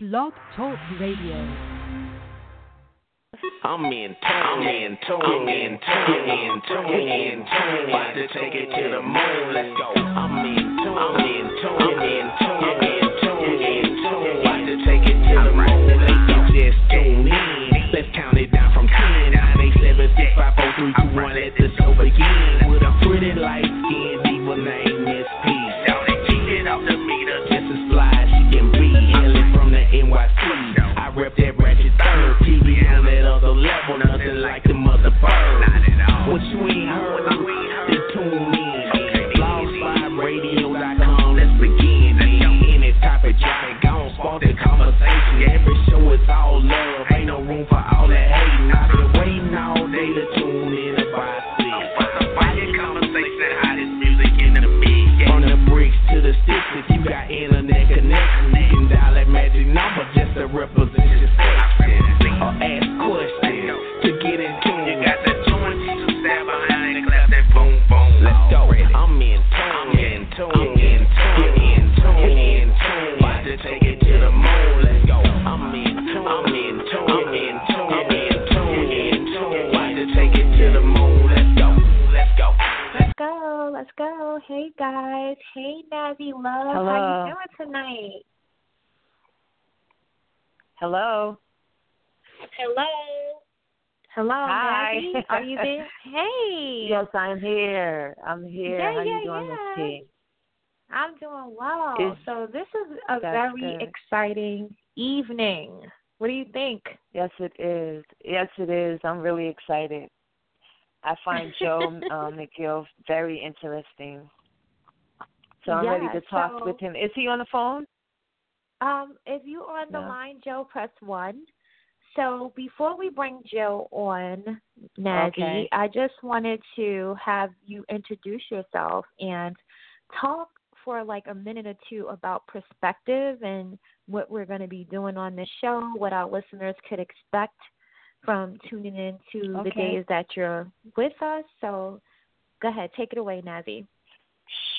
Blog Talk Radio. I'm in tune, I'm in tune, I'm in tune, in tune, in tune. About to take it to the moon. Let's go. I'm in tune, I'm in tune, in tonight? Hello. Hello. Hello, Hi. Navi. Are you there? Hey. Yes, I'm here. I'm here. Yeah, How yeah, you doing, Miss yeah. T? I'm doing well. Is- so this is a very good. exciting evening. What do you think? Yes, it is. Yes, it is. I'm really excited. I find Joe um, McGill very interesting. So I'm ready to talk so- with him. Is he on the phone? Um, if you're on the No. line, Joe, press one. So before we bring Joe on, Navi, Okay. I just wanted to have you introduce yourself and talk for like a minute or two about perspective and what we're going to be doing on this show, what our listeners could expect from tuning in to the days that you're with us. So go ahead, take it away, Navi.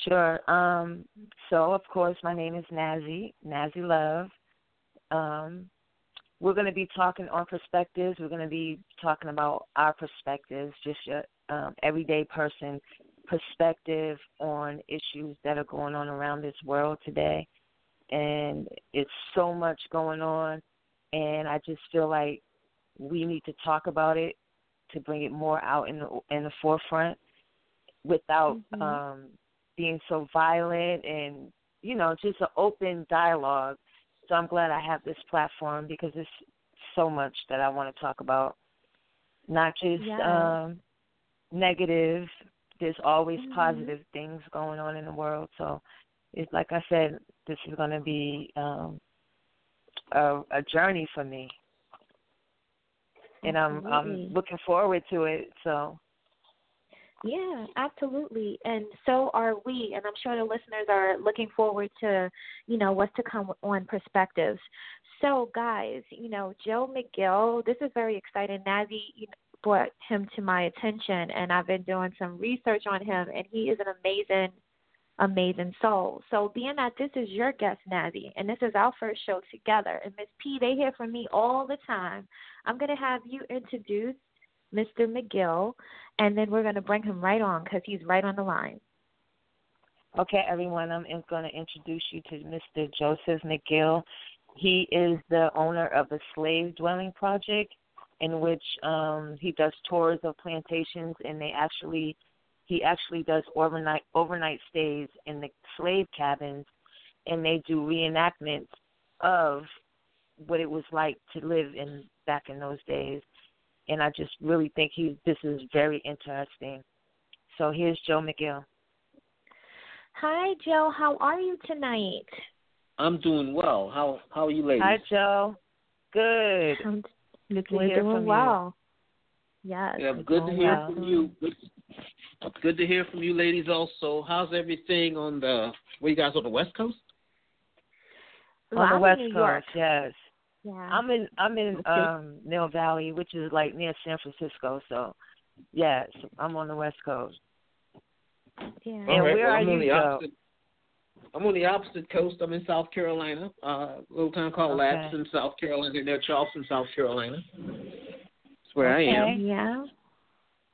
Sure. Um, so of course my name is Nazzy, Nazzy Love. Um, we're going to be talking on perspectives. We're going to be talking about our perspectives, just your um, everyday person perspective on issues that are going on around this world today. And it's so much going on, and I just feel like we need to talk about it to bring it more out in the in the forefront without Mhm. um being so violent and you know just an open dialogue so i'm glad i have this platform because there's so much that i want to talk about not just Yes. um negative there's always Mhm. positive things going on in the world so it's like i said this is going to be um a a journey for me and i'm Absolutely. i'm looking forward to it so Yeah, absolutely. And so are we. And I'm sure the listeners are looking forward to, you know, what's to come on perspectives. So, guys, you know, Joe McGill, this is very exciting. Nazzy brought him to my attention, and I've been doing some research on him, and he is an amazing, amazing soul. So, being that this is your guest, Nazzy, and this is our first show together, and Miss P, they hear from me all the time, I'm going to have you introduce Mr. McGill, and then we're going to bring him right on because he's right on the line. Okay, everyone, I'm going to introduce you to Mr. Joseph McGill. He is the owner of the Slave Dwelling Project, in which um, he does tours of plantations, and they actually he actually does overnight overnight stays in the slave cabins, and they do reenactments of what it was like to live in back in those days. And I just really think he this is very interesting. So here's Joe McGill. Hi, Joe. How are you tonight? I'm doing well. How how are you ladies? Hi, Joe. Good. I'm, Good to we're hear doing from well. Yes. yeah, good to hear well. from you. Good, good to hear from you ladies also. How's everything on the where you guys on the West Coast? Well, On the I'm West Coast, yes. Yeah. I'm in I'm in Okay. um Mill Valley, which is like near San Francisco, so yes, I'm on the West Coast. yeah. And All right, where well, are I'm you, on the opposite. I'm on the opposite coast. I'm in South Carolina, uh, a little town called Okay. Ladson, South Carolina, near Charleston, South Carolina. That's where Okay. I am. Yeah.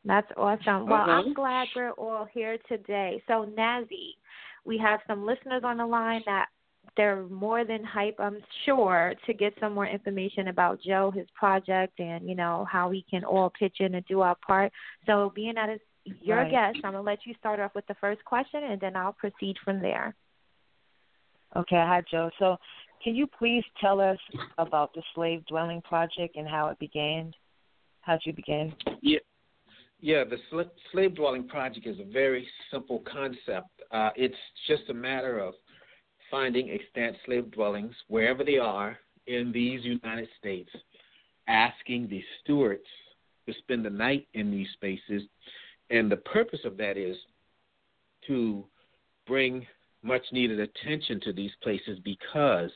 That's awesome. Well, I'm Uh-huh. glad we're all here today. So, Nazzy, we have some listeners on the line that they're more than hype, I'm sure, to get some more information about Joe, his project, and, you know, how we can all pitch in and do our part. So, being that it's your Right. guest, I'm going to let you start off with the first question, and then I'll proceed from there. Okay, hi Joe. So, can you please tell us about the Slave Dwelling Project and how it began? How'd you begin? Yeah, yeah. The sl- slave dwelling project is a very simple concept. Uh, it's just a matter of finding extant slave dwellings wherever they are in these United States, asking the stewards to spend the night in these spaces, and the purpose of that is to bring much needed attention to these places because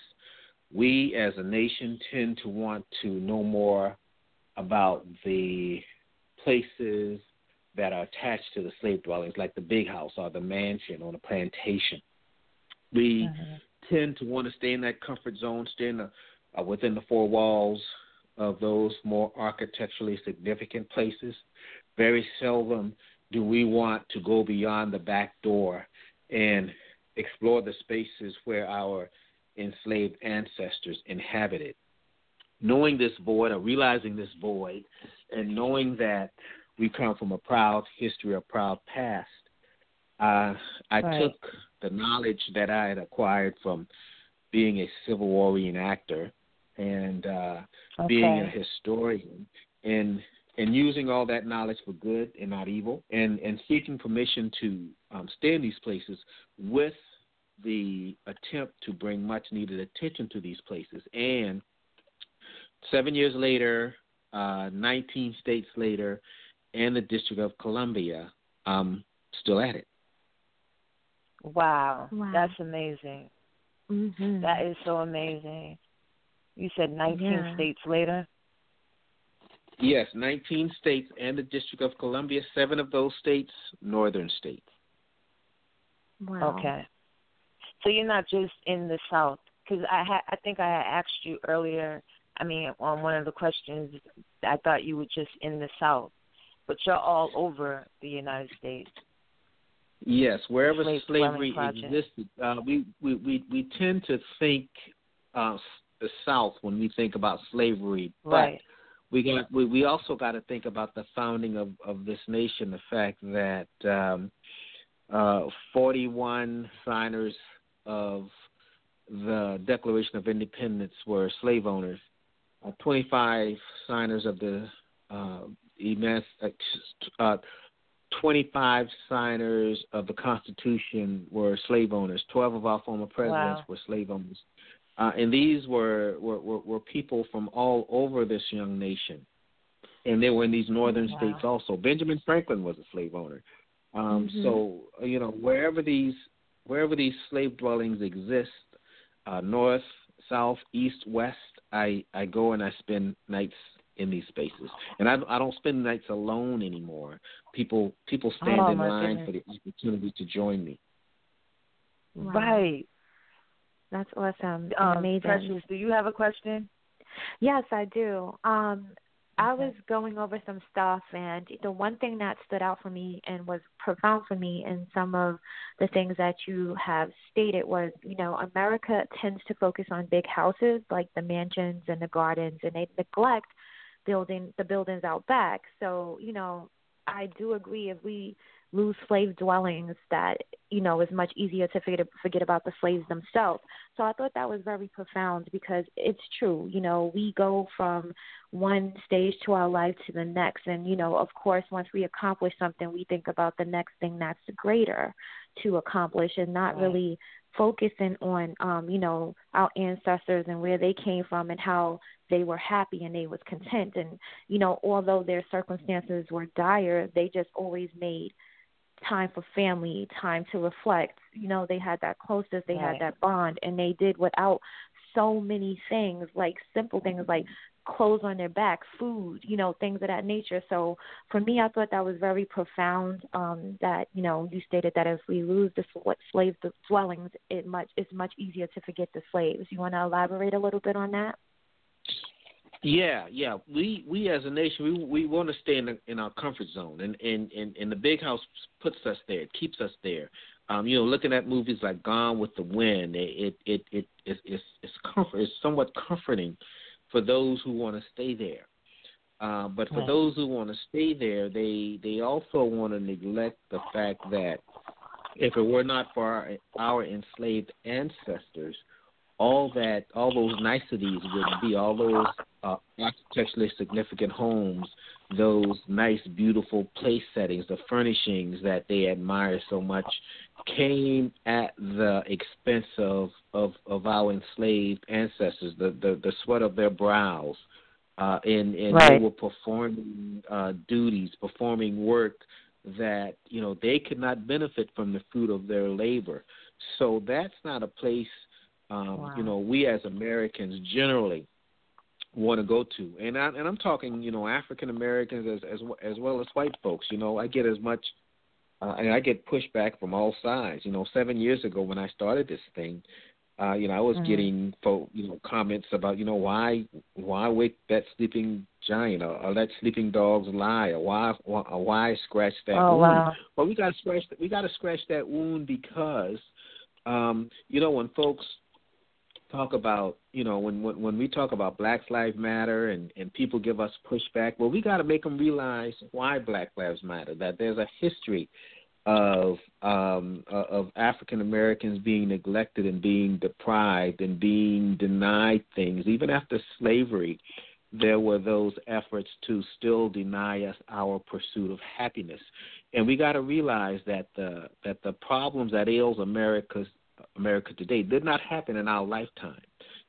we as a nation tend to want to know more about the places that are attached to the slave dwellings, like the big house or the mansion or the plantation. We tend to want to stay in that comfort zone, stay in the, uh, within the four walls of those more architecturally significant places. Very seldom do we want to go beyond the back door and explore the spaces where our enslaved ancestors inhabited. Knowing this void or realizing this void and knowing that we come from a proud history, a proud past, uh, I Right. took the knowledge that I had acquired from being a Civil War reenactor and uh, being a historian and and using all that knowledge for good and not evil and and seeking permission to um, stay in these places with the attempt to bring much needed attention to these places. And seven years later uh, 19 states later and the district of columbia um still at it Wow. Wow. That's amazing. Mm-hmm. That is so amazing. You said 19 Yeah. states later? yes 19 states and the district of columbia seven of those states northern states Wow. Okay. So you're not just in the South, because I ha- I think I asked you earlier. I mean, on one of the questions, I thought you were just in the South, but you're all over the United States. Yes, wherever Slave slavery existed, uh, we, we, we, we tend to think uh, the South when we think about slavery, but Right. we got we, we also got to think about the founding of, of this nation. The fact that um, uh, 41 signers of the Declaration of Independence were slave owners. Uh, 25 signers of the uh, emanci- uh, 25 signers of the Constitution were slave owners. 12 of our former presidents Wow. were slave owners. Uh, and these were, were, were, were people from all over this young nation. And they were in these northern Wow. states also. Benjamin Franklin was a slave owner. Um, Mhm. So, you know, wherever these wherever these slave dwellings exist, uh, north, south, east, west, I, I go and I spend nights in these spaces. And I, I don't spend nights alone anymore. People people stand Oh, in line goodness. for the opportunity to join me. Wow. Right. That's awesome. Um, Amazing. Precious, do you have a question? Yes, I do. Um, I was going over some stuff, and the one thing that stood out for me and was profound for me in some of the things that you have stated was, you know, America tends to focus on big houses like the mansions and the gardens, and they neglect building the buildings out back. So, you know, I do agree if we lose slave dwellings that you know it's much easier to forget forget about the slaves themselves so i thought that was very profound because it's true you know we go from one stage to our life to the next and you know of course once we accomplish something we think about the next thing that's greater to accomplish and not Right. really focusing on um you know our ancestors and where they came from and how they were happy and they was content and you know although their circumstances were dire they just always made time for family, time to reflect. You know, they had that closeness, they right. had that bond, and they did without so many things, like simple things like clothes on their back, food, you know, things of that nature. So for me, I thought that was very profound. Um, that you know, you stated that if we lose the slave dwellings, it much it's much easier to forget the slaves. You want to elaborate a little bit on that? Yeah, yeah. We we as a nation we we want to stay in the, in our comfort zone, and and and and the big house puts us there, it keeps us there. Um, you know, looking at movies like Gone with the Wind, it it it, it it's it's comfort, it's somewhat comforting for those who want to stay there. Uh, but for right. those who want to stay there, they they also want to neglect the fact that if it were not for our, our enslaved ancestors, all that all those niceties would be all those uh, architecturally significant homes, those nice, beautiful place settings, the furnishings that they admire so much, came at the expense of of, of our enslaved ancestors, the, the the sweat of their brows, uh, and and right. they were performing uh, duties, performing work that you know they could not benefit from the fruit of their labor. So that's not a place um, wow. you know we as Americans generally want to go to, and I, and I'm talking you know African Americans as as as well as white folks. You know I get as much. Uh, and I get pushback from all sides. You know, seven years ago when I started this thing, uh, you know, I was mm-hmm. getting folk, you know, comments about, you know, why why wake that sleeping giant or, or let sleeping dogs lie or why why, or why scratch that oh, wound. Wow. Well, we got to scratch we got to scratch that wound because, um, you know, when folks talk about, you know, when when, when we talk about Black Lives Matter and and people give us pushback, well, we got to make them realize why Black Lives Matter. That there's a history of um, of African Americans being neglected and being deprived and being denied things. Even after slavery, there were those efforts to still deny us our pursuit of happiness. And we got to realize that the that the problems that ails America's America today did not happen in our lifetime.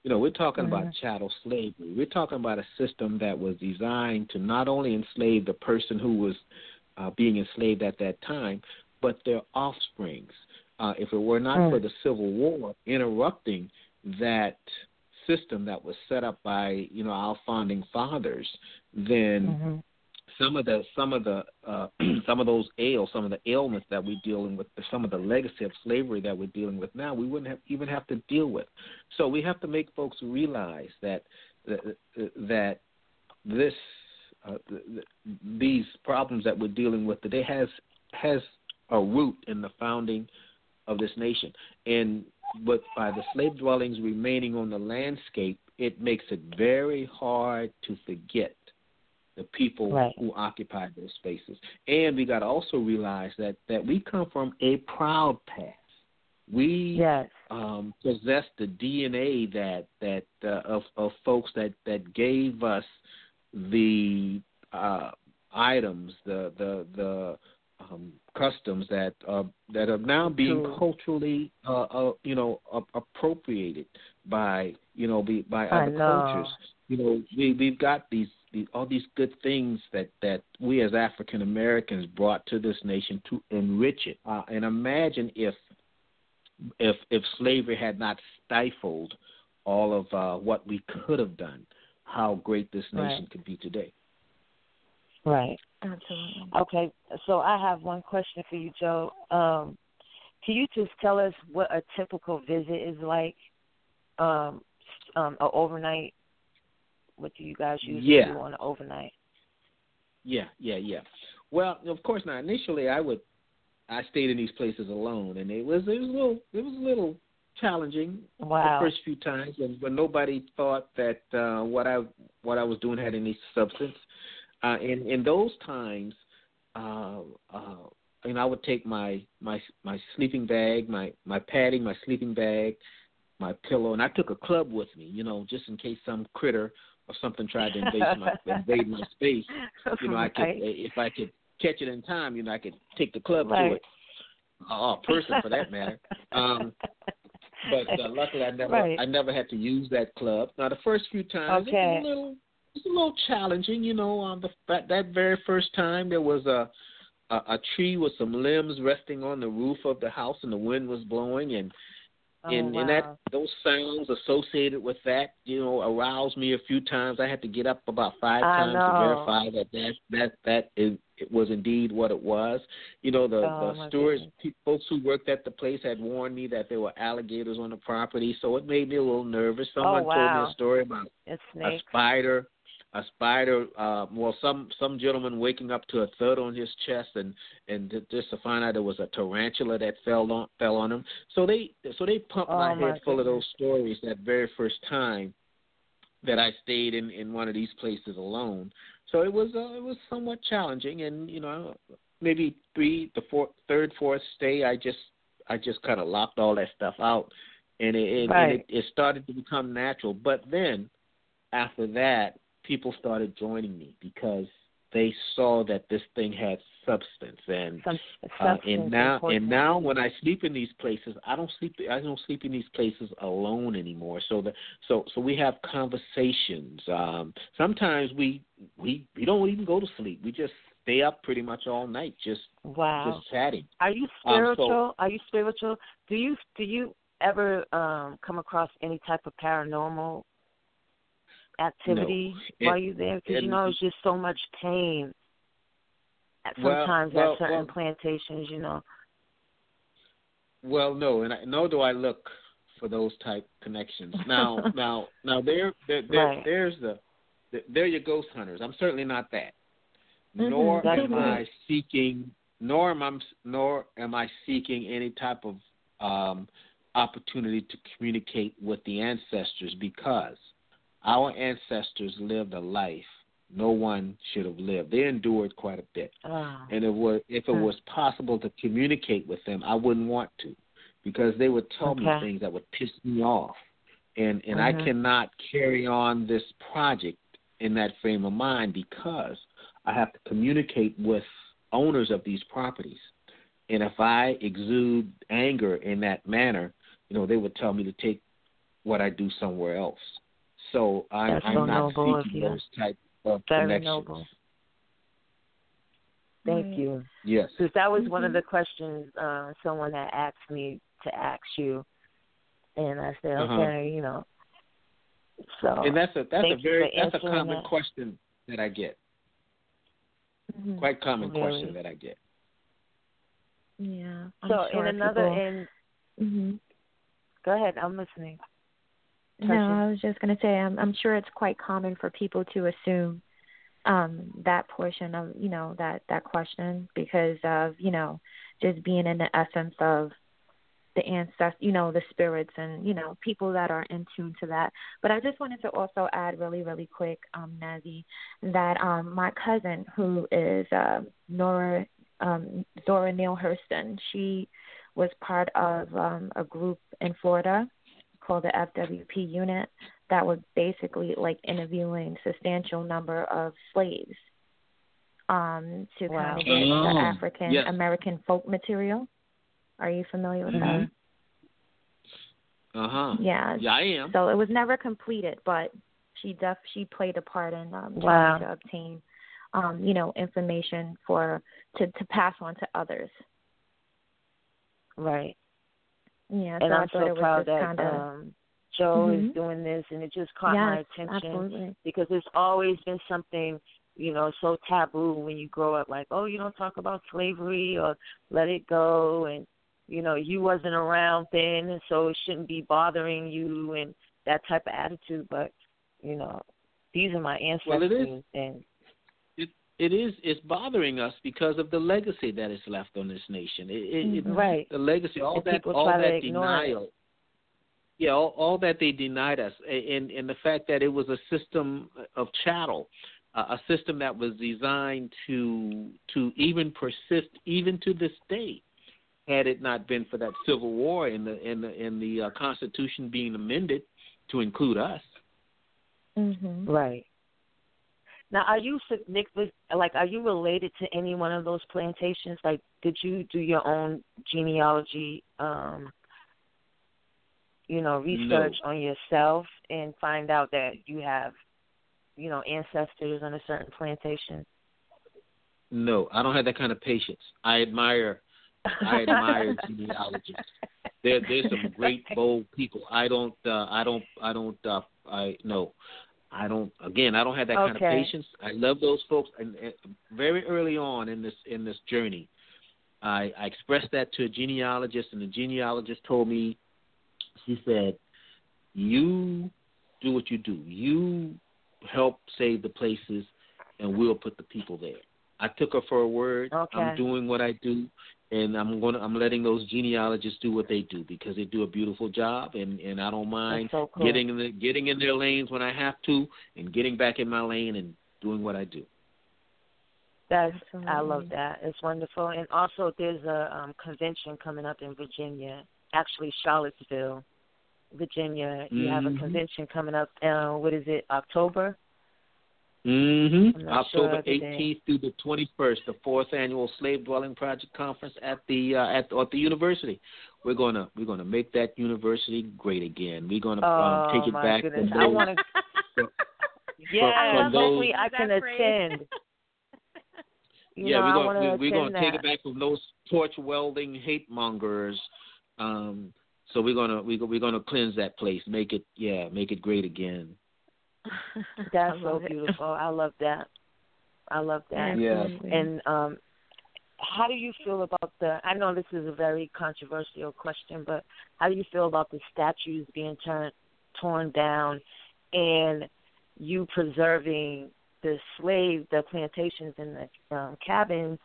You know, we're talking mm-hmm. about chattel slavery. We're talking about a system that was designed to not only enslave the person who was uh, being enslaved at that time, but their offsprings. Uh, if it were not mm. for the Civil War interrupting that system that was set up by you know our founding fathers, then mm-hmm. Some of the some of the uh, some of those ails, some of the ailments that we're dealing with, some of the legacy of slavery that we're dealing with now, we wouldn't have even have to deal with. So we have to make folks realize that that, this uh, these problems that we're dealing with today has has a root in the founding of this nation. And but by the slave dwellings remaining on the landscape, it makes it very hard to forget the people right. who occupy those spaces. And we got to also realize that that we come from a proud past. We yes. um, possess the DNA that that uh, of of folks that that gave us the uh, items, the the the um, customs that uh, that are now being True. culturally, uh, uh, you know, uh, appropriated by you know be, by I other know. cultures. You know, we we've got these, these all these good things that that we as African Americans brought to this nation to enrich it. Uh, and imagine if if if slavery had not stifled all of uh, what we could have done, how great this nation Right. could be today. Right. Absolutely. Okay, so I have one question for you, Joe. Um, can you just tell us what a typical visit is like? Um, um, a overnight. What do you guys usually Yeah. do on an overnight? Yeah, yeah, yeah. Well, of course not. Initially, I would, I stayed in these places alone, and it was it was a little it was a little challenging Wow. the first few times, when when nobody thought that uh, what I what I was doing had any substance. Uh, in in those times, uh, uh, know, I would take my my my sleeping bag, my my padding, my sleeping bag, my pillow, and I took a club with me, you know, just in case some critter or something tried to invade my invade my space. You know, I could Right. if I could catch it in time, you know, I could take the club to it, or a person for that matter. Um, but uh, luckily, I never Right. I never had to use that club. Now, the first few times, Okay. it was a little it's a little challenging, you know. Um, the, that that very first time, there was a a, a tree with some limbs resting on the roof of the house, and the wind was blowing, and Oh, and wow. and that those sounds associated with that, you know, aroused me a few times. I had to get up about five I times know. to verify that that that that is, it was indeed what it was. You know, the Oh, the stewards, folks who worked at the place had warned me that there were alligators on the property, so it made me a little nervous. Oh, Someone told me Oh, a story about a spider a spider uh well some some gentleman waking up to a thud on his chest and and just to find out it was a tarantula that fell on fell on him. So they so they pumped Oh, my my head full of those stories that very first time that I stayed in in one of these places alone. So it was uh, it was somewhat challenging and you know maybe three the fourth third fourth stay I just I just kind of locked all that stuff out and it, it, Right. and it it started to become natural. But then after that, people started joining me because they saw that this thing had substance and Some uh, and now important. and now when I sleep in these places, I don't sleep I don't sleep in these places alone anymore. So the so so we have conversations. Um sometimes we we we don't even go to sleep. We just stay up pretty much all night just Wow. just chatting. Are you Um, so- spiritual? Are you spiritual? Do you do you ever um come across any type of paranormal activity It- while you're there? Because you know it's just so much pain. At sometimes well, at certain well- plantations, you know. Well, no, and I, nor do I look for those type connections. Now, now, now, there, there, there Right. there's the, the, there your ghost hunters. I'm certainly not that. Mhm, Nor am. I seeking, nor am I, nor am I seeking any type of um, opportunity to communicate with the ancestors because our ancestors lived a life no one should have lived. They endured quite a bit Ah. and it was if it was possible to communicate with them, I wouldn't want to, because they would tell me things that would piss me off, and and I Mhm. cannot carry on this project in that frame of mind because I have to communicate with owners of these properties, and if I exude anger in that manner, you know, they would tell me to take what I do somewhere else. So I'm, That's I'm so not noble of seeking you. those type of Very connections. noble. Thank you. Yes. Because that was one of Mhm. the questions uh, someone had asked me to ask you, and I said, Uh-huh. okay, you know. So and that's a that's a very that's a common that. question that I get. Mhm. Quite common Really? question that I get. Yeah. I'm so sure in another people, in hmm go ahead, I'm listening. No, I was just going to say I'm I'm sure it's quite common for people to assume um that portion of, you know, that that question because of, you know, just being in the essence of the ancestors, you know, the spirits and, you know, people that are in tune to that. But I just wanted to also add really, really quick, um, Nazzy, that um my cousin who is uh Nora um Zora Neale Hurston, she was part of um a group in Florida called the FWP unit that was basically like interviewing substantial number of slaves um to Wow. kind of get Oh, the African yes. American folk material. Are you familiar with Mhm. that? Uh huh. Yeah. Yeah, I am. So it was never completed, but she def she played a part in um Wow. trying to obtain um, you know, information for to to pass on to others. Right. Yeah, and so I I'm so proud that kind of um Joe is Mhm. doing this and it just caught my attention absolutely. because it's always been something you know so taboo when you grow up like oh you don't talk about slavery or let it go and you know you wasn't around then and so it shouldn't be bothering you and that type of attitude but you know these are my Well, it is. ancestors and It is. It's bothering us because of the legacy that is left on this nation. It, it, it, Mhm. right the legacy, all And that, all that ignore it. denial. Yeah, all, all that they denied us, and and the fact that it was a system of chattel, uh, a system that was designed to to even persist even to this day. Had it not been for that civil war and the and the and the uh, Constitution being amended to include us. Mhm. right now are you like are you related to any one of those plantations like did you do your own genealogy um you know research on yourself and find out that you have you know ancestors on a certain plantation No, I don't have that kind of patience. I admire I admire genealogists. There, there's some great bold people. I don't, uh, I don't, I don't, uh, I no, I don't. Again, I don't have that okay. kind of patience. I love those folks, and, and very early on in this in this journey, I, I expressed that to a genealogist, and the genealogist told me, she said, "You do what you do. You help save the places, and we'll put the people there." I took her for a word. Okay. I'm doing what I do, and I'm going. to I'm letting those genealogists do what they do because they do a beautiful job, and and I don't mind so cool. getting in the getting in their lanes when I have to, and getting back in my lane and doing what I do. That's I love that. It's wonderful. And also, there's a um, convention coming up in Virginia, actually Charlottesville, Virginia. You have a Mhm. convention coming up. Uh, what is it? October. Mm-hmm. Sure October day. 18th through the 21st, the fourth annual Slave Dwelling Project Conference at the uh, at, at the university. We're gonna we're gonna make that university great again. We're gonna Oh um, take it back goodness! I those- to. for- Yeah, for those- hopefully I can attend. Yeah, know, we're gonna we, we're gonna take it back from those torch welding hate mongers. Um, so we're gonna we, we're gonna cleanse that place, make it yeah, make it great again. That's so love it. beautiful. I love that. I love that. Yeah. And um, how do you feel about the? I know this is a very controversial question, but how do you feel about the statues being turned torn down, and you preserving the slave, the plantations, and the um, cabins?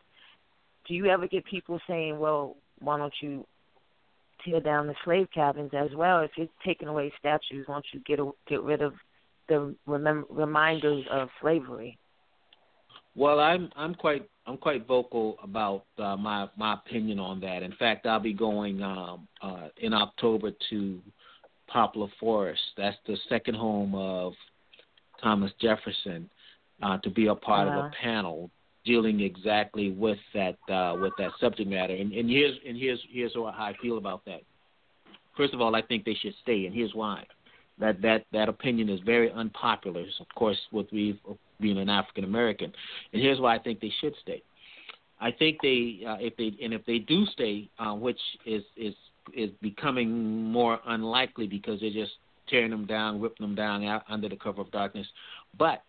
Do you ever get people saying, "Well, why don't you tear down the slave cabins as well? If you're taking away statues, why don't you get a, get rid of the remem- reminders of slavery?" Well, I'm I'm quite I'm quite vocal about uh, my my opinion on that. In fact, I'll be going um, uh, in October to Poplar Forest. That's the second home of Thomas Jefferson uh, to be a part of a panel dealing exactly with that uh, with that subject matter. And, and here's and here's here's how I feel about that. First of all, I think they should stay, and here's why. That that that opinion is very unpopular. Of course, with me being an African American, and here's why I think they should stay. I think they uh, if they and if they do stay, uh, which is is is becoming more unlikely because they're just tearing them down, ripping them down out under the cover of darkness. But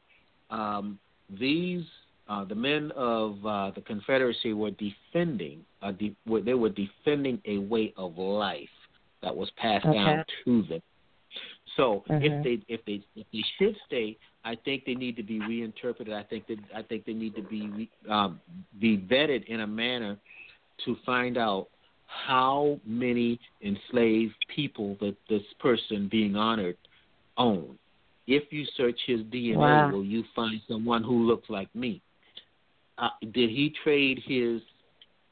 um, these uh, the men of uh, the Confederacy were defending uh, de- were- they were defending a way of life that was passed down to them. So Mhm. if they if they if they should stay, I think they need to be reinterpreted. I think that I think they need to be re, um, be vetted in a manner to find out how many enslaved people that this person being honored own. If you search his DNA, Wow. will you find someone who looks like me? Uh, did he trade his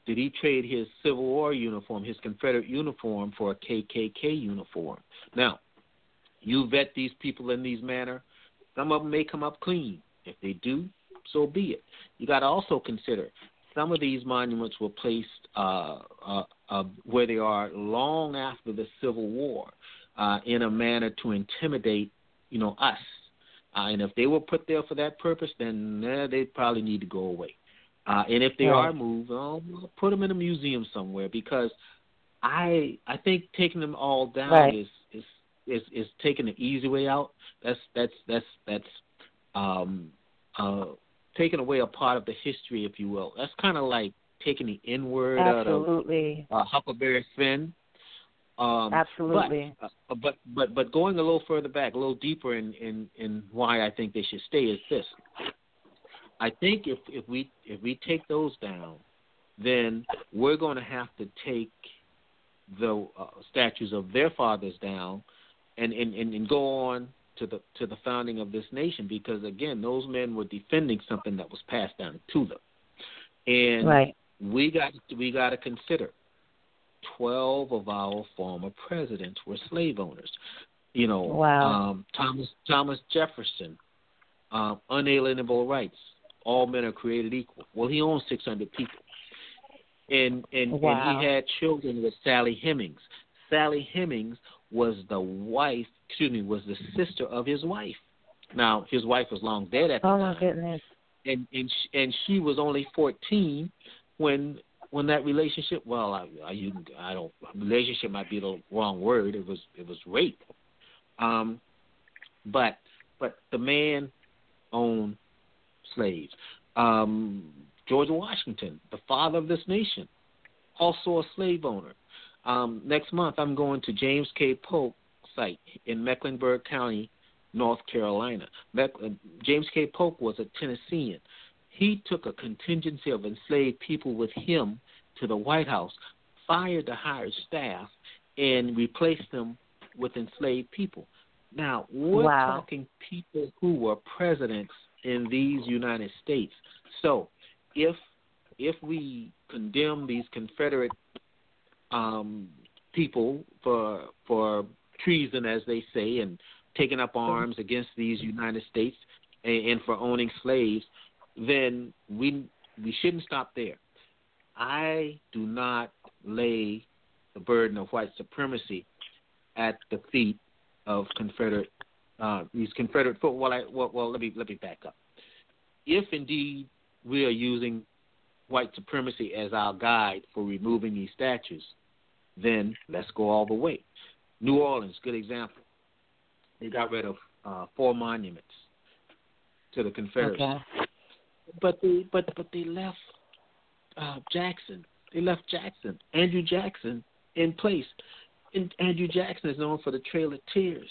did he trade his Civil War uniform, his Confederate uniform, for a KKK uniform? Now, you vet these people in these manner. Some of them may come up clean. If they do, so be it. You got to also consider some of these monuments were placed uh, uh, uh, where they are long after the Civil War, uh, in a manner to intimidate, you know, us. Uh, and if they were put there for that purpose, then eh, they probably need to go away. Uh, and if they Right. are moved, oh, well, put them in a museum somewhere because I I think taking them all down Right. is is is taking the easy way out. That's that's that's that's um uh taking away a part of the history, if you will. That's kind of like taking the N word out of Absolutely. uh, Huckleberry Finn. Um, Absolutely. But, uh, but but but going a little further back, a little deeper in in in why I think they should stay is this. I think if if we if we take those down, then we're going to have to take the uh, statues of their fathers down, and, and and and go on to the to the founding of this nation because again, those men were defending something that was passed down to them, and Right. we got we got to consider twelve of our former presidents were slave owners. You know, Wow. um, Thomas Thomas Jefferson, um, unalienable rights. All men are created equal. Well, he owned six hundred people, and and Wow. and he had children with Sally Hemings. Sally Hemings was the wife. Excuse me, was the sister of his wife. Now his wife was long dead at the Oh my time goodness. and and she, and she was only fourteen when when that relationship. Well, I I, you, I don't relationship might be the wrong word. It was it was rape. Um, but but the man owned slaves. Um, George Washington, the father of this nation, also a slave owner. Um, next month, I'm going to James K. Polk site in Mecklenburg County, North Carolina. Meck- uh, James K. Polk was a Tennessean. He took a contingency of enslaved people with him to the White House, fired the hired staff, and replaced them with enslaved people. Now, we're Wow. talking people who were presidents in these United States. So, if if we condemn these Confederate um, people for for treason, as they say, and taking up arms against these United States and, and for owning slaves, then we we shouldn't stop there. I do not lay the burden of white supremacy at the feet of Confederate uh, these Confederate foot. Well, I, well, well, let me let me back up. If indeed we are using white supremacy as our guide for removing these statues, then let's go all the way. New Orleans, good example. They got rid of uh, four monuments to the Confederates, Okay. but they but but they left uh, Jackson. They left Jackson, Andrew Jackson, in place. And Andrew Jackson is known for the Trail of Tears.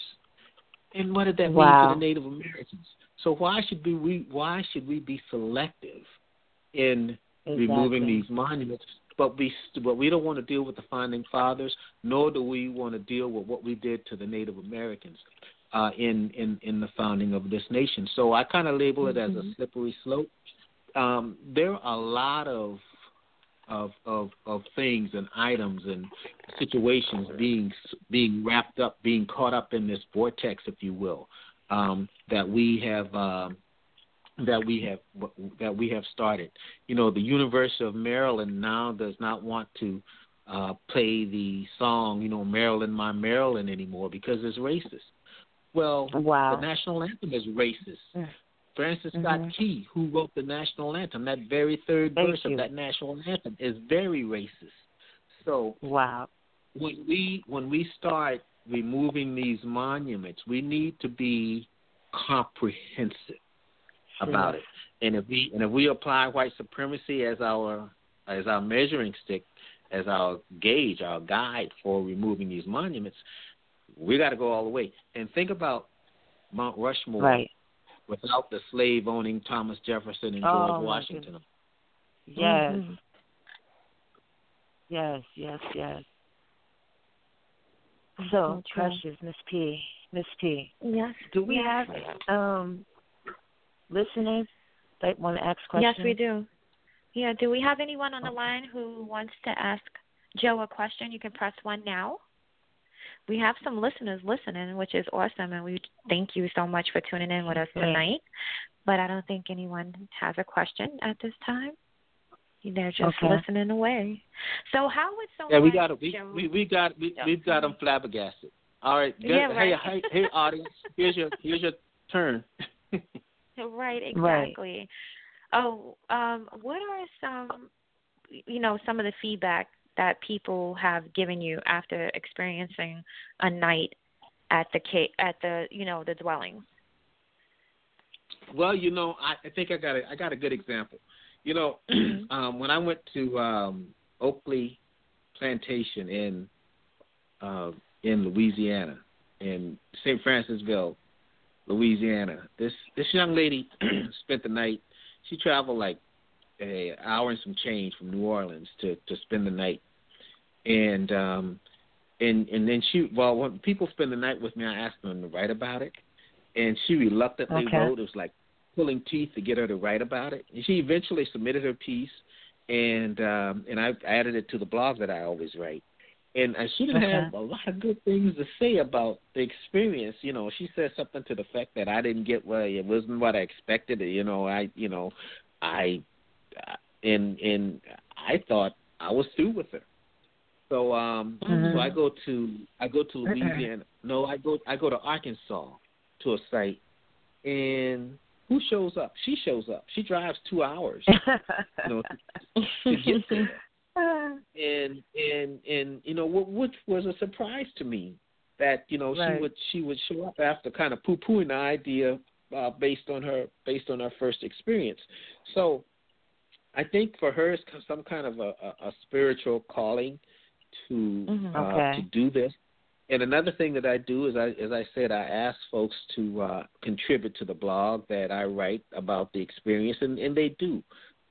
And what did that Wow. mean to the Native Americans? So why should we, we why should we be selective in removing these monuments? But we but we don't want to deal with the founding fathers, nor do we want to deal with what we did to the Native Americans uh, in in in the founding of this nation. So I kind of label it as a slippery slope. Um, there are a lot of of of of things and items and situations being being wrapped up, being caught up in this vortex, if you will, um, that we have um, that we have that we have started. You know, the University of Maryland now does not want to uh, play the song, you know, Maryland, my Maryland anymore because it's racist. Well, Wow. the national anthem is racist. Mm. Francis Scott Mhm. Key, who wrote the national anthem, that very third Thank verse you. of that national anthem is very racist. So Wow. when we when we start removing these monuments, we need to be comprehensive about it. And if we and if we apply white supremacy as our as our measuring stick, as our gauge, our guide for removing these monuments, we got to go all the way. And think about Mount Rushmore Right. without the slave owning Thomas Jefferson and George Oh, Washington. Yes. Mhm. Yes. Yes. Yes. So So true. precious, Miss P. Miss P. Yes. Do we Yes. have um listeners that want to ask questions? Yes, we do. Yeah, do we have anyone on the line who wants to ask Joe a question? You can press one now. We have some listeners listening, which is awesome, and we thank you so much for tuning in with us tonight. But I don't think anyone has a question at this time. They're just Okay. listening away. So how would someone? Yeah, we got it. We, Joe- we we got we we've got them flabbergasted. All right, good. Yeah, hey, hey, hey, audience, here's your here's your turn. Right, exactly. Oh, um, what are some, you know, some of the feedback that people have given you after experiencing a night at the ca- at the you know the dwellings? Well, you know, I, I think I got a I got a good example. You know, Mhm. um, when I went to um, Oakley Plantation in uh, in Louisiana, in St. Francisville, Louisiana, this this young lady spent the night. She traveled like a hour and some change from New Orleans to to spend the night, and um, and and then she well when people spend the night with me, I asked them to write about it, and she reluctantly Okay. wrote. It was like pulling teeth to get her to write about it. And she eventually submitted her piece, and um, and I added it to the blog that I always write. And uh, she didn't Okay. have a lot of good things to say about the experience. You know, she said something to the fact that I didn't get what it wasn't what I expected. You know, I you know, I uh, and and I thought I was through with her. So um Mhm. so I go to I go to Louisiana. No, I go I go to Arkansas to a site and who shows up? She shows up. She drives two hours, you know, to, to get there. And and and you know what which was a surprise to me that you know Right. she would she would show up after kind of poo pooing the idea uh, based on her based on her first experience. So I think for her it's some kind of a, a, a spiritual calling to Mhm. uh, to do this. And another thing that I do is I as I said I ask folks to uh, contribute to the blog that I write about the experience and, and they do.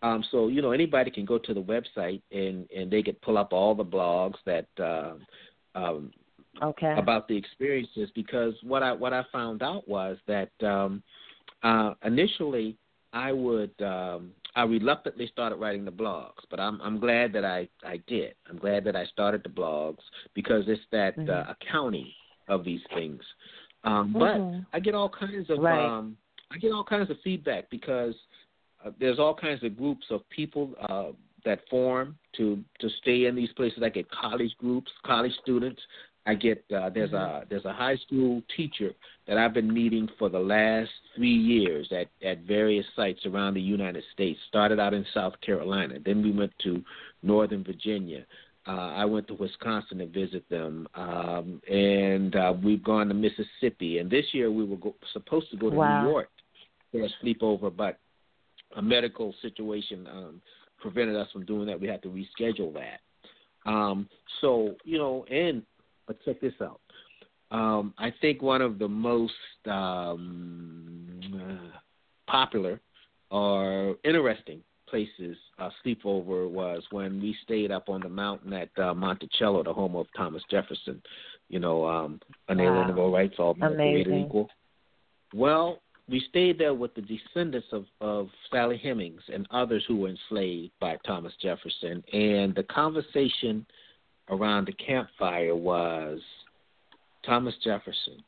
Um, so you know anybody can go to the website and and they could pull up all the blogs that uh, um, okay. about the experiences because what I what I found out was that um, uh, initially I would um, I reluctantly started writing the blogs, but I'm I'm glad that I I did. I'm glad that I started the blogs because it's that Mhm. uh, accounting of these things. Um, but Mhm. I get all kinds of Right. um, I get all kinds of feedback because uh, there's all kinds of groups of people uh, that form to to stay in these places. I get college groups, college students. I get uh, there's a there's a high school teacher that I've been meeting for the last three years at at various sites around the United States. Started out in South Carolina, then we went to Northern Virginia. Uh, I went to Wisconsin to visit them, um, and uh, we've gone to Mississippi. And this year we were go- supposed to go to Wow. New York for a sleepover, but a medical situation um, prevented us from doing that. We had to reschedule that. Um, so you know, and but check this out. Um, I think one of the most um, uh, popular or interesting places uh, sleepover was when we stayed up on the mountain at uh, Monticello, the home of Thomas Jefferson. You know, um, unalienable rights, all men created equal. Well, we stayed there with the descendants of, of Sally Hemings and others who were enslaved by Thomas Jefferson, and the conversation around the campfire was Thomas Jefferson,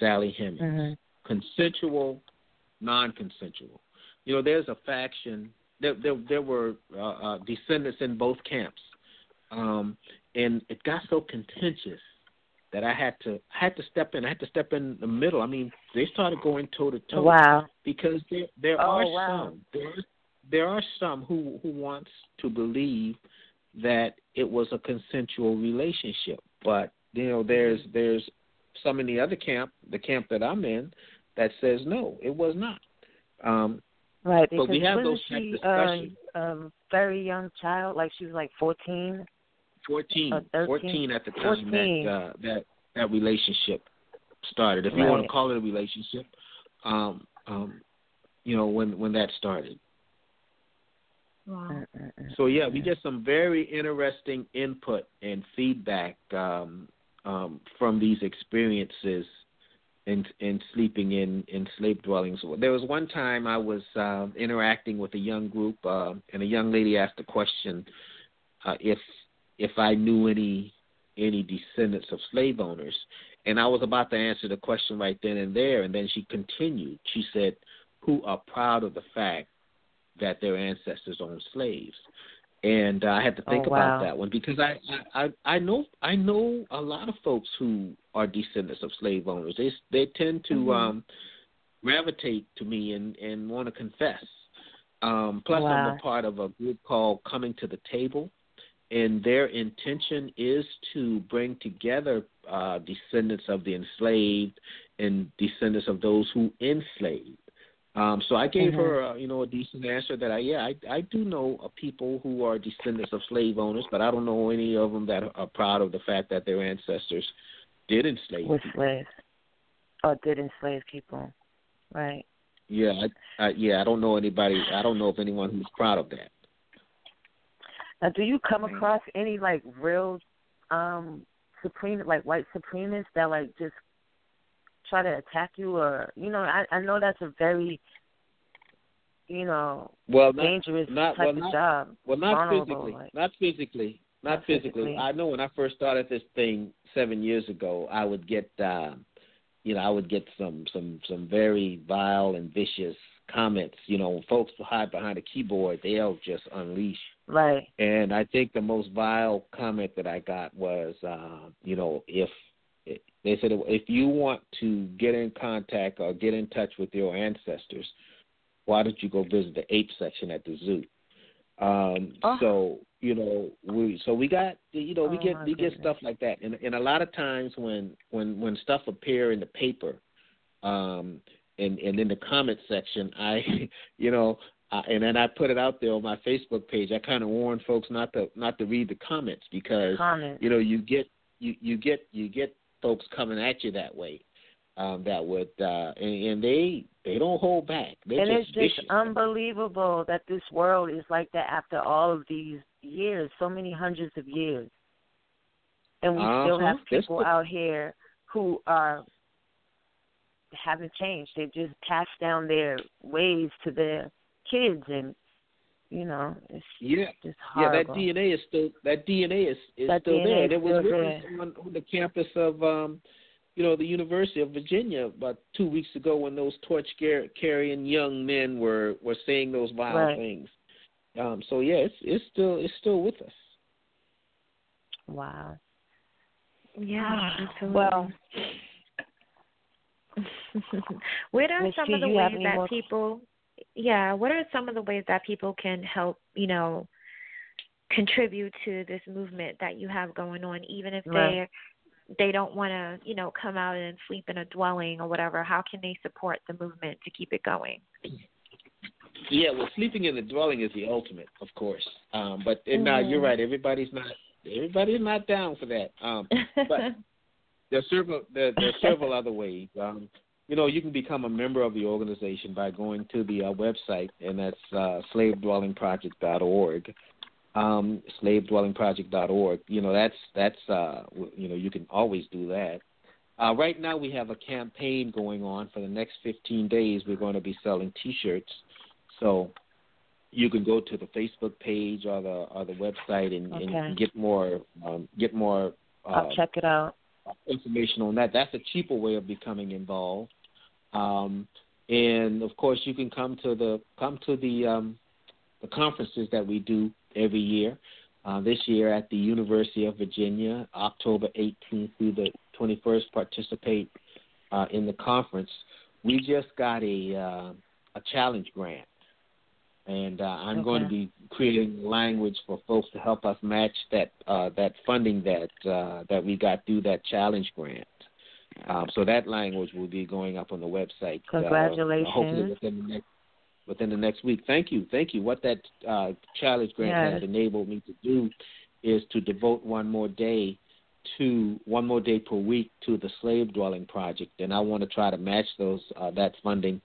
Sally Hemings, Mhm. consensual, non-consensual. You know, there's a faction. There, there, there were uh, uh, descendants in both camps, um, and it got so contentious that I had to I had to step in. I had to step in the middle. I mean, they started going toe to toe Wow. because there there Oh, are wow. some there there are some who who wants to believe that it was a consensual relationship, but you know there's there's some in the other camp, the camp that I'm in, that says no, it was not. Um, Right. But we have those she, discussions. Um, um, very young child, like she was like fourteen. 14, Uh, 13, 14 at the time 14. that uh, that that relationship started. If you want to call it a relationship, um, um, you know when when that started. Wow. So yeah, we get some very interesting input and feedback um, um, from these experiences in in sleeping in in slave dwellings. There was one time I was uh, interacting with a young group, uh, and a young lady asked a question uh, if if I knew any any descendants of slave owners, and I was about to answer the question right then and there, and then she continued. She said, "Who are proud of the fact that their ancestors owned slaves?" And uh, I had to think Oh, about that one because I, I I know I know a lot of folks who are descendants of slave owners. They they tend to Mhm. um, gravitate to me and and want to confess. Um, plus, I'm a part of a group called Coming to the Table, and their intention is to bring together uh, descendants of the enslaved and descendants of those who enslaved. Um, so I gave Mhm. her, uh, you know, a decent answer that I, yeah, I, I do know of people who are descendants of slave owners, but I don't know any of them that are proud of the fact that their ancestors did enslave With people. slaves. Or did enslave people. Right. Yeah, I, I, yeah, I don't know anybody. I don't know of anyone who's proud of that. Now, do you come across any like real um supreme, like white supremacists that like just try to attack you, or you know, I I know that's a very, you know, Well, not, dangerous not- type well, of not- job. Well, not physically. like- Not physically. Not, Not physically. physically. I know when I first started this thing seven years ago, I would get, uh, you know, I would get some some some very vile and vicious comments. You know, folks hide behind a keyboard, they'll just unleash. Right. And I think the most vile comment that I got was, uh, you know, if they said if you want to get in contact or get in touch with your ancestors, why don't you go visit the ape section at the zoo? Um, Oh. So you know we so we got you know we Oh, get we get stuff like that, and and a lot of times when when when stuff appear in the paper, um, and and in the comment section, I you know. Uh, and then I put it out there on my Facebook page. I kind of warn folks not to not to read the comments because Comment. you know you get you you get you get folks coming at you that way um that would uh and, and they they don't hold back they're and it's just just vicious. unbelievable that this world is like that after all of these years, so many hundreds of years. And we still Uh-huh. have people the- out here who are haven't changed. They've just passed down their ways to their kids and you know, it's yeah just yeah that. DNA is still that DNA is is That still DNA there is it was still written on, on the campus of um you know the University of Virginia about two weeks ago when those torch carrying young men were were saying those vile Right. things um so yeah it's it's still it's still with us Wow. Yeah, absolutely. Well, what are Miss some P, of the you ways that more- people yeah, what are some of the ways that people can help, you know, contribute to this movement that you have going on even if Right. they they don't want to, you know, come out and sleep in a dwelling or whatever. How can they support the movement to keep it going? Yeah, well, sleeping in the dwelling is the ultimate, of course. Um, but and now you're Mhm. right. Everybody's not everybody's not down for that. Um, but there's several there, there's several other ways. Um, you know, you can become a member of the organization by going to the uh, website, and that's uh, slavedwellingproject.org. Um, slavedwellingproject.org. You know, that's that's uh, you know, you can always do that. Uh, right now, we have a campaign going on for the next 15 days. We're going to be selling T-shirts, so you can go to the Facebook page or the or the website and, Okay. and get more um, get more uh, I'll check it out. Information on that. That's a cheaper way of becoming involved. Um, and of course, you can come to the come to the um, the conferences that we do every year. Uh, this year at the University of Virginia, October 18th through the 21st, participate uh, in the conference. We just got a uh, a challenge grant, and uh, I'm going to be creating language for folks to help us match that uh, that funding that uh, that we got through that challenge grant. Um, so that language will be going up on the website. uh, Congratulations. hopefully within the next within the next week. Thank you, thank you. What that uh, challenge grant Yes. has enabled me to do is to devote one more day to one more day per week to the slave dwelling project, and I want to try to match those uh, that funding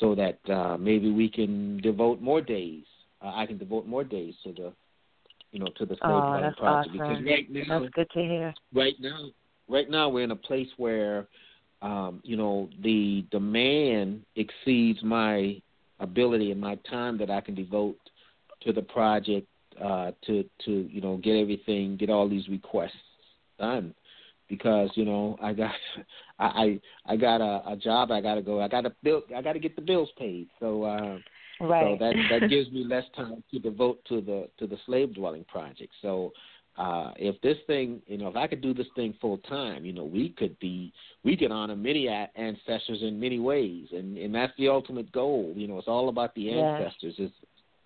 so that uh, maybe we can devote more days. Uh, I can devote more days to the you know to the slave Oh, that's project awesome. because right now That's good to hear. right now right now we're in a place where um, you know the demand exceeds my ability and my time that I can devote to the project uh, to to you know get everything get all these requests done because you know I got I I, I got a, a job I got to go I got to bill I got to get the bills paid so uh, Right. so that that gives me less time to devote to the to the slave dwelling project. So uh if this thing, you know, if I could do this thing full time, you know, we could be we could honor many a- ancestors in many ways, and and that's the ultimate goal. You know, it's all about the ancestors. It's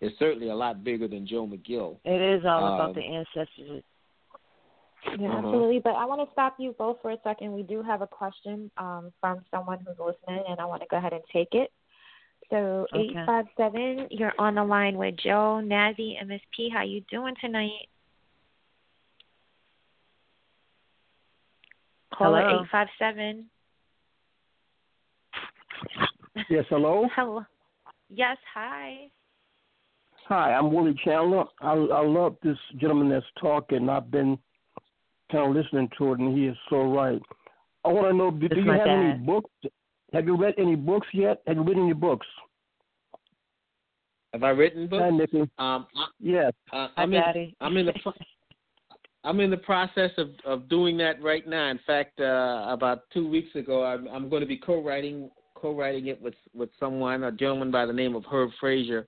it's certainly a lot bigger than Joe McGill. it is all Um, about the ancestors. Yeah, Uh-huh. absolutely. But I want to stop you both for a second. We do have a question um, from someone who's listening, and I want to go ahead and take it. So Okay. eight five seven, you're on the line with Joe, Nazzy, MSP. Miss P. How you doing tonight? Caller Hello. eight five seven. Yes, hello. Hello. Yes. Hi. Hi, I'm Willie Chandler. I, I love this gentleman that's talking. I've been kind of listening to it, and he is so right. I want to know, do, do you my have any books? Have you read any books yet? Have you read any books? Have I written Hi, books? Nicky. Um, Yes. I, uh, Hi, I'm in, Daddy. I'm in the I'm in the process of of doing that right now. In fact, uh, about two weeks ago, I'm I'm going to be co-writing co-writing it with with someone, a gentleman by the name of Herb Frazier,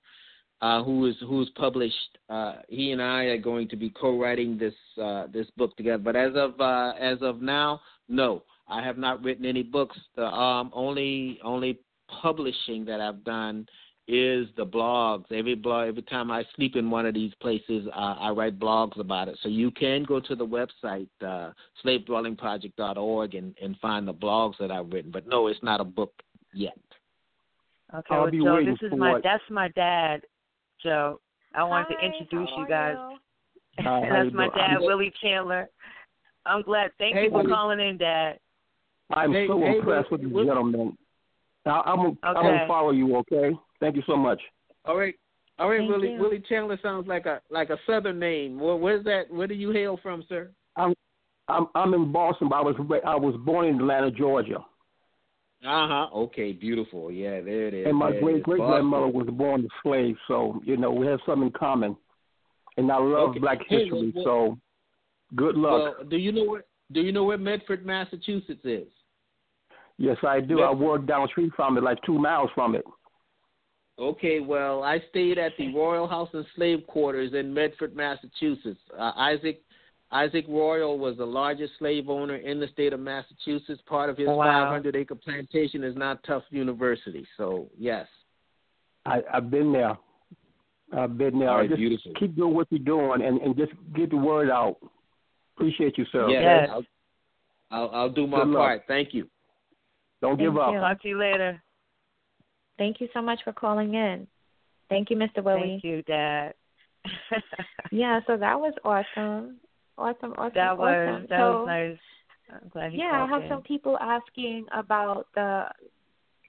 uh, who is who's published. Uh, he and I are going to be co-writing this uh, this book together. But as of uh, as of now, no, I have not written any books. The um, only only publishing that I've done is the blogs. Every blog, every time I sleep in one of these places, uh, I write blogs about it. So you can go to the website uh, slavedwellingproject.org and and find the blogs that I've written. But no, it's not a book yet. Okay, well, be Joe, this is my it. that's my dad, Joe. I wanted Hi, to introduce you guys. you? Hi, that's my doing? dad, I'm- Willie Chandler. I'm glad. Thank Hey, you for Willie. calling in, Dad. I'm Hey, so hey, impressed with Will- the Will- gentleman. I, I'm gonna- I'm gonna follow you. Okay. Thank you so much. All right. All right, Thank Willie. you. Willie Chandler sounds like a like a southern name. Where, where's that? Where do you hail from, sir? I'm I'm in Boston, but I was ra- I was born in Atlanta, Georgia, Uh huh. Okay, beautiful. Yeah, there it is. and my There great great grandmother was born a slave. So you know we have something in common, and I love Okay. Black Hey, history. well, so good luck. Well, do you know where Do you know where Medford, Massachusetts is? yes, I do. Yes. I work down the street from it, like two miles from it. Okay, well, I stayed at the Royall House and Slave Quarters in Medford, Massachusetts. Uh, Isaac Isaac Royall was the largest slave owner in the state of Massachusetts. Part of his oh, Wow. 500 acre plantation is now Tufts University. So, yes. I, I've been there. I've been there. All right, just beautiful. keep doing what you're doing, and, and just get the word out. Appreciate you, sir. Yes. Yes. I'll, I'll, I'll do my Good luck. part. Thank you. Don't Thank give up. you. Talk to you later. Thank you so much for calling in. Thank you, Mr. Willie. Thank you, Dad. Yeah, so that was awesome. Awesome, awesome, that was awesome. that so, was nice. I'm glad he yeah, I have in. some people asking about the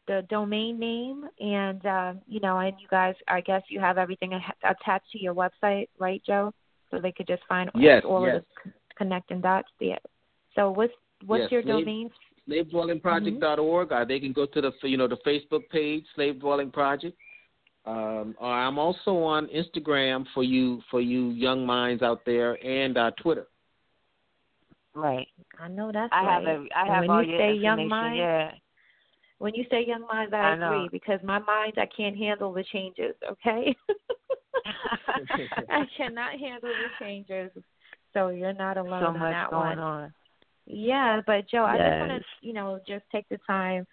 the domain name, and uh, you know, and you guys, I guess you have everything attached to your website, right, Joe? So they could just find Yes, all yes. of the c- connecting dots there. So what's what's Yes, your slave- domain? slavedwellingproject.org, or they can go to the you know the Facebook page, Slave Dwelling Project. Um, I'm also on Instagram for you for you young minds out there, and uh, Twitter. Right. I know that's I right. have every, I And have when all you your say young minds, Yeah. when you say young minds, I, I agree know. because my mind, I can't handle the changes. Okay, I cannot handle the changes. So you're not alone so on much that going one. on. Yeah, but Joe, I just want to, you know, just take the time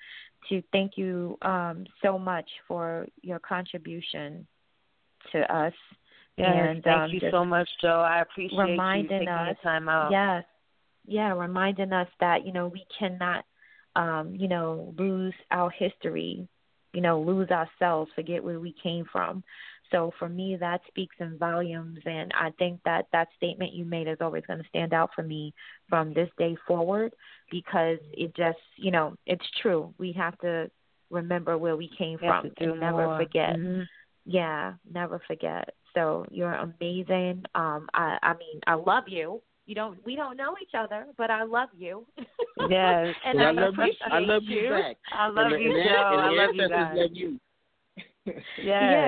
to thank you um so much for your contribution to us. Yes, and thank um, you so much, Joe. I appreciate you reminding taking us, the time out. Yes. Yeah, reminding us that, you know, we cannot um, you know, lose our history, you know, lose ourselves, forget where we came from. So for me, that speaks in volumes, and I think that that statement you made is always going to stand out for me from this day forward because it just, you know, it's true. We have to remember where we came We from to and never more. forget. Mhm. Yeah, never forget. So you're amazing. Um, I, I mean, I love you. You don't, we don't know each other, but I love you. Yes. and Well, I, I love you. appreciate I love you back. I love and you, and the, Joe. and I the love you ancestors guys. love you. Yeah,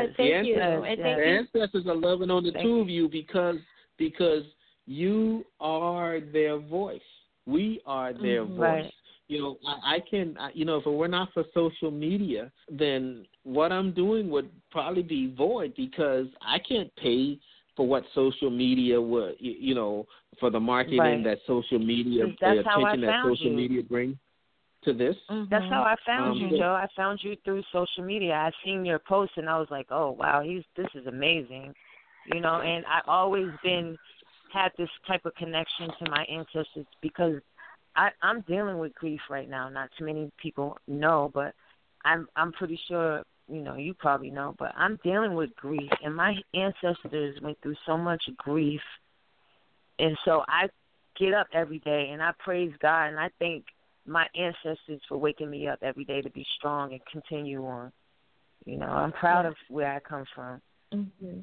Yes. thank you. And yes. the ancestors are loving on the Thank two of you because because you are their voice. We are their Mhm. voice. Right. You know, I, I can, I, you know, if it were not for social media, then what I'm doing would probably be void because I can't pay for what social media would, you, you know, for the marketing Right. that social media, the That's how I attention that social you. media brings to this. That's how I found Um, you, Joe. I found you through social media. I seen your post and I was like, "Oh wow, he's this is amazing," you know. And I always been had this type of connection to my ancestors because I I'm dealing with grief right now. Not too many people know, but I'm I'm pretty sure you know you probably know, but I'm dealing with grief, and my ancestors went through so much grief, and so I get up every day and I praise God and I thank my ancestors for waking me up every day to be strong and continue on. You know, I'm proud of where I come from. hmm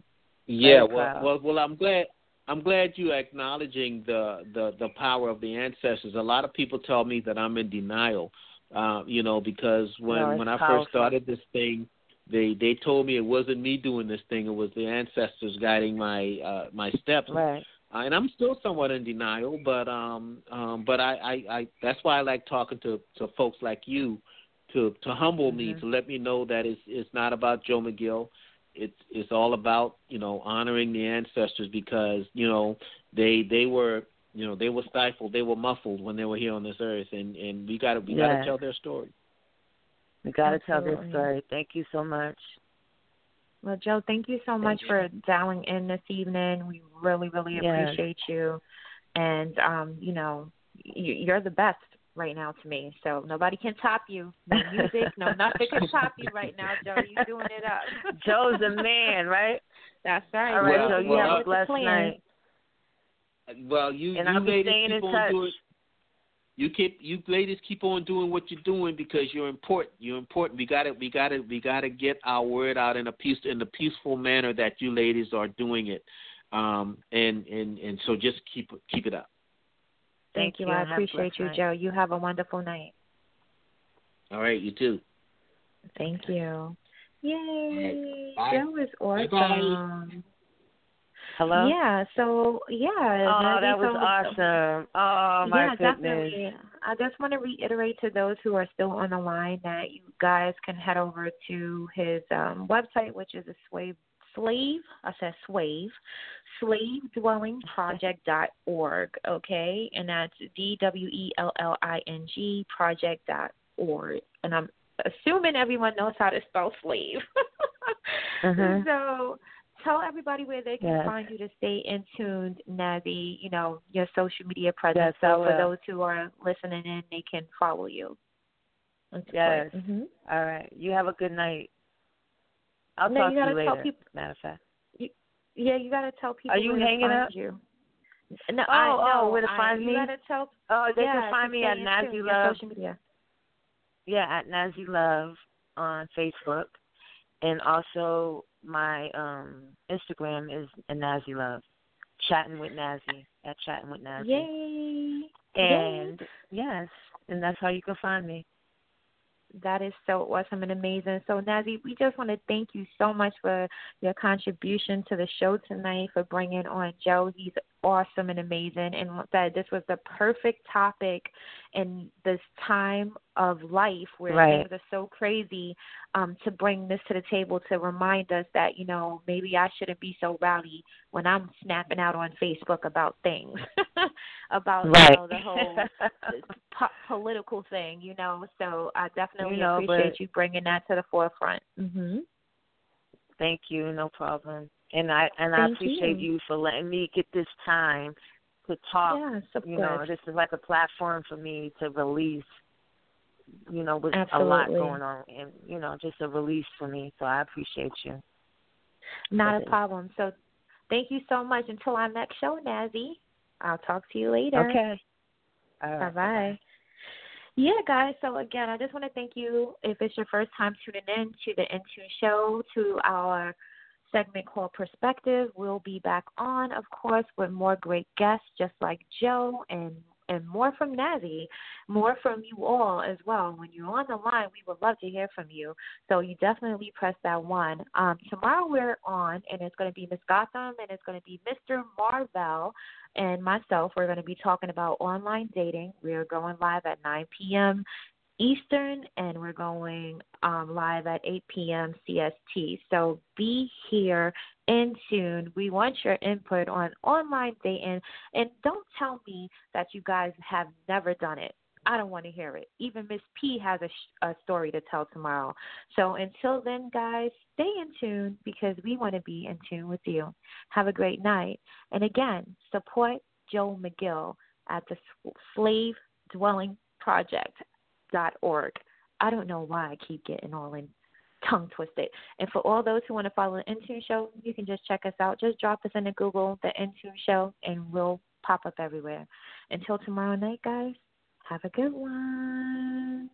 Yeah, well, well, well, I'm glad. I'm glad you acknowledging the, the the power of the ancestors. A lot of people tell me that I'm in denial, uh, you know, because when No, when I powerful. first started this thing, they they told me it wasn't me doing this thing; it was the ancestors guiding my uh, my steps. Right. Uh, and I'm still somewhat in denial, but um, um, but I, I, I that's why I like talking to to folks like you, to to humble me, Mhm. to let me know that it's it's not about Joe McGill. It's it's all about you know honoring the ancestors because you know they they were You know, they were stifled, they were muffled when they were here on this earth, and and we got to we Yes. got to tell their story. We got to tell their story. Thank you so much. Well, Joe, thank you so much for dialing in this evening. We really, really Yes. appreciate you. And um, you know, you, you're the best right now to me. So nobody can top you. No music, no nothing can top you right now, Joe. You're doing it up. Joe's a man, right? That's right. All right, Well, Joe. You well, have a blessed plan. night. Well, you And you I'll be ladies staying keep in touch. doing. You keep you ladies keep on doing what you're doing because you're important. You're important. We got to we got to we got to get our word out in a peace in the peaceful manner that you ladies are doing it. Um, and and and so just keep keep it up. Thank, Thank you. I and have a appreciate you, night. Joe. You have a wonderful night. All right, you too. Thank you. Yay. Joe is awesome. Hello. Yeah, so yeah. Oh, that was so- awesome. Oh my yeah, goodness. definitely. I just want to reiterate to those who are still on the line that you guys can head over to his um, website, which is a slave slave. I said slave, slavedwellingproject.org. Okay, and that's D W E L L I N G project.org. And I'm assuming everyone knows how to spell slave. Mhm. So tell everybody where they can Yes. find you to stay in tuned, Nazzy, you know, your social media presence. Yes, I so for those who are listening in, they can follow you. Yes. Mhm. All right. You have a good night. I'll No, talk you to gotta you later. tell people- Matter of fact. Yeah, you got to tell people Are you hanging up? you. No, Oh, I, oh, no, where to I- find you me? got to tell. Oh, they yeah, can find me at Nazzy Love. social media. Yeah, at Nazzy Love on Facebook, and also my um Instagram is Nazzy Love, chatting with Nazzy at chatting with Nazzy. Yay! And yes, and that's how you can find me. That is so awesome and amazing. So, Nazzy, we just want to thank you so much for your contribution to the show tonight, for bringing on Joe. He's awesome and amazing, and that this was the perfect topic in this time of life where Right. things are so crazy um, to bring this to the table to remind us that, you know, maybe I shouldn't be so rowdy when I'm snapping out on Facebook about things, about, you know, the whole po- political thing, you know. So I definitely You know, appreciate you bringing that to the forefront. hmm Thank you, no problem. And I and I appreciate you. you. for letting me get this time to talk. Yes, of you course. know, this is like a platform for me to release. You know, with a lot going on, and you know, just a release for me. So I appreciate you. Not a problem. So thank you so much. Until our next show, Nazzy. I'll talk to you later. Okay. Bye bye. Yeah, guys. So again, I just want to thank you. If it's your first time tuning in to the Intune Show, to our segment called Perspective, we'll be back on, of course, with more great guests, just like Joe and and more from Nazzy, more from you all as well. When you're on the line, we would love to hear from you. So you definitely press that one. Um, tomorrow we're on, and it's going to be Miss Gotham, and it's going to be Mr. Marvell and myself. We're going to be talking about online dating. We're going live at 9 p.m. Eastern, and we're going um, live at 8 p.m. CST. So be here in tune. We want your input on online dating, and don't tell me that you guys have never done it. I don't want to hear it. Even Miss P has a, sh- a story to tell tomorrow. So until then, guys, stay in tune because we want to be in tune with you. Have a great night. And again, support Joe McGill at the Slave Dwelling Project dot org. I don't know why I keep getting all in tongue twisted. And for all those who want to follow the Intune Show, you can just check us out. Just drop us into Google, the Intune Show, and we'll pop up everywhere. Until tomorrow night, guys, have a good one.